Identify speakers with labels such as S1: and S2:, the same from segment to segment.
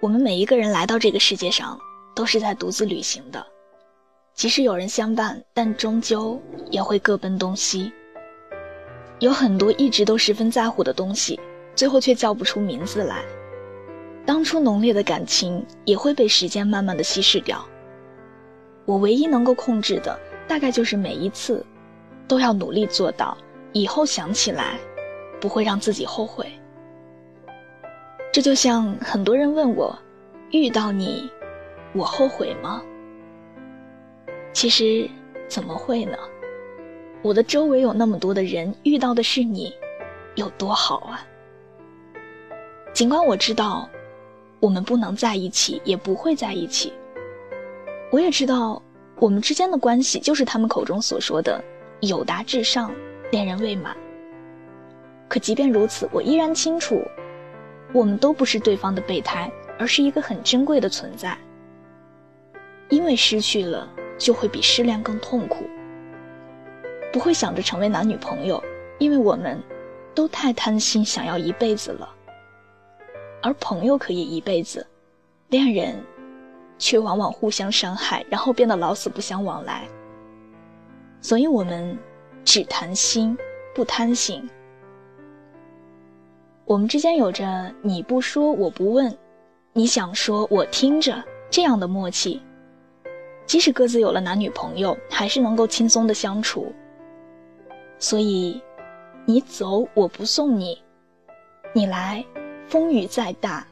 S1: 我们每一个人来到这个世界上，都是在独自旅行的。即使有人相伴，但终究也会各奔东西。有很多一直都十分在乎的东西，最后却叫不出名字来。当初浓烈的感情，也会被时间慢慢的稀释掉。我唯一能够控制的，大概就是每一次，都要努力做到，以后想起来，不会让自己后悔。这就像很多人问我，遇到你，我后悔吗？其实怎么会呢？我的周围有那么多的人，遇到的是你，有多好啊！尽管我知道，我们不能在一起，也不会在一起。我也知道，我们之间的关系就是他们口中所说的“友达至上，恋人未满”。可即便如此，我依然清楚。我们都不是对方的备胎，而是一个很珍贵的存在。因为失去了，就会比失恋更痛苦。不会想着成为男女朋友，因为我们，都太贪心，想要一辈子了。而朋友可以一辈子，恋人，却往往互相伤害，然后变得老死不相往来。所以我们，只谈心，不贪心。我们之间有着你不说我不问，你想说我听着这样的默契。即使各自有了男女朋友，还是能够轻松的相处。所以，你走我不送你，你来，风雨再大，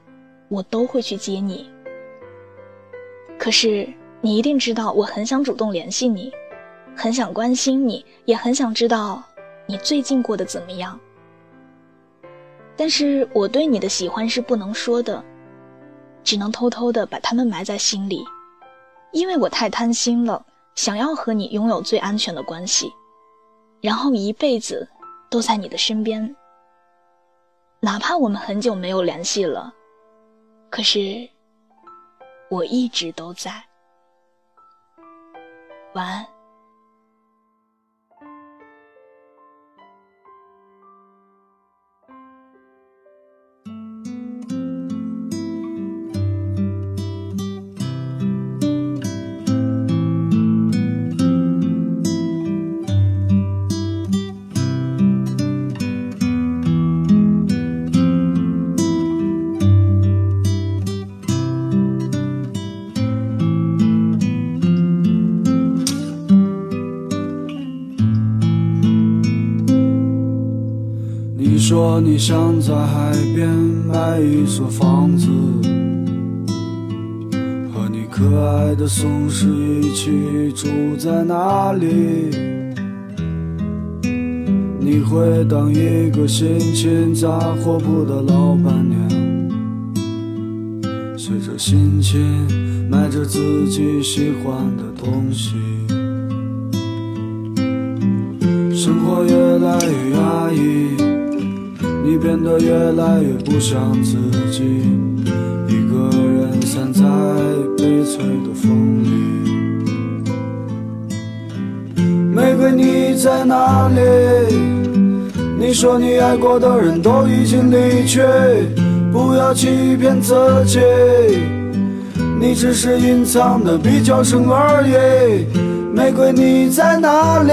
S1: 我都会去接你。可是你一定知道，我很想主动联系你，很想关心你，也很想知道你最近过得怎么样。但是我对你的喜欢是不能说的，只能偷偷的把它们埋在心里，因为我太贪心了，想要和你拥有最安全的关系，然后一辈子都在你的身边。哪怕我们很久没有联系了，可是我一直都在。晚安。
S2: 说你想在海边买一所房子，和你可爱的松狮一起住在那里。你会当一个心情杂货铺的老板娘，随着心情买着自己喜欢的东西。生活越来越压抑。你变得越来越不像自己，一个人散在悲催的风里。玫瑰，你在哪里？你说你爱过的人都已经离去，不要欺骗自己，你只是隐藏的比较深而已。玫瑰，你在哪里？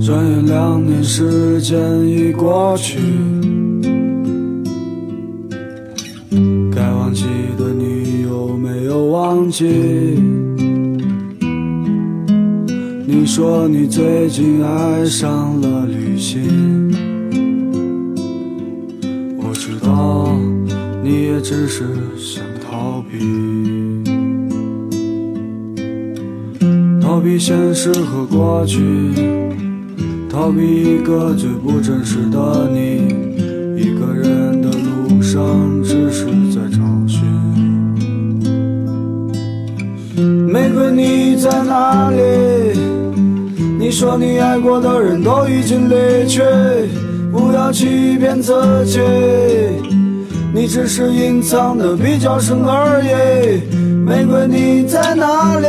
S2: 转眼两年时间已过去，该忘记的你有没有忘记？你说你最近爱上了旅行，我知道，你也只是想逃避现实和过去，逃避一个最不真实的你。一个人的路上，只是在找寻。玫瑰，你在哪里？你说你爱过的人都已经离去。不要欺骗自己，你只是隐藏的比较深而已。玫瑰你在哪里？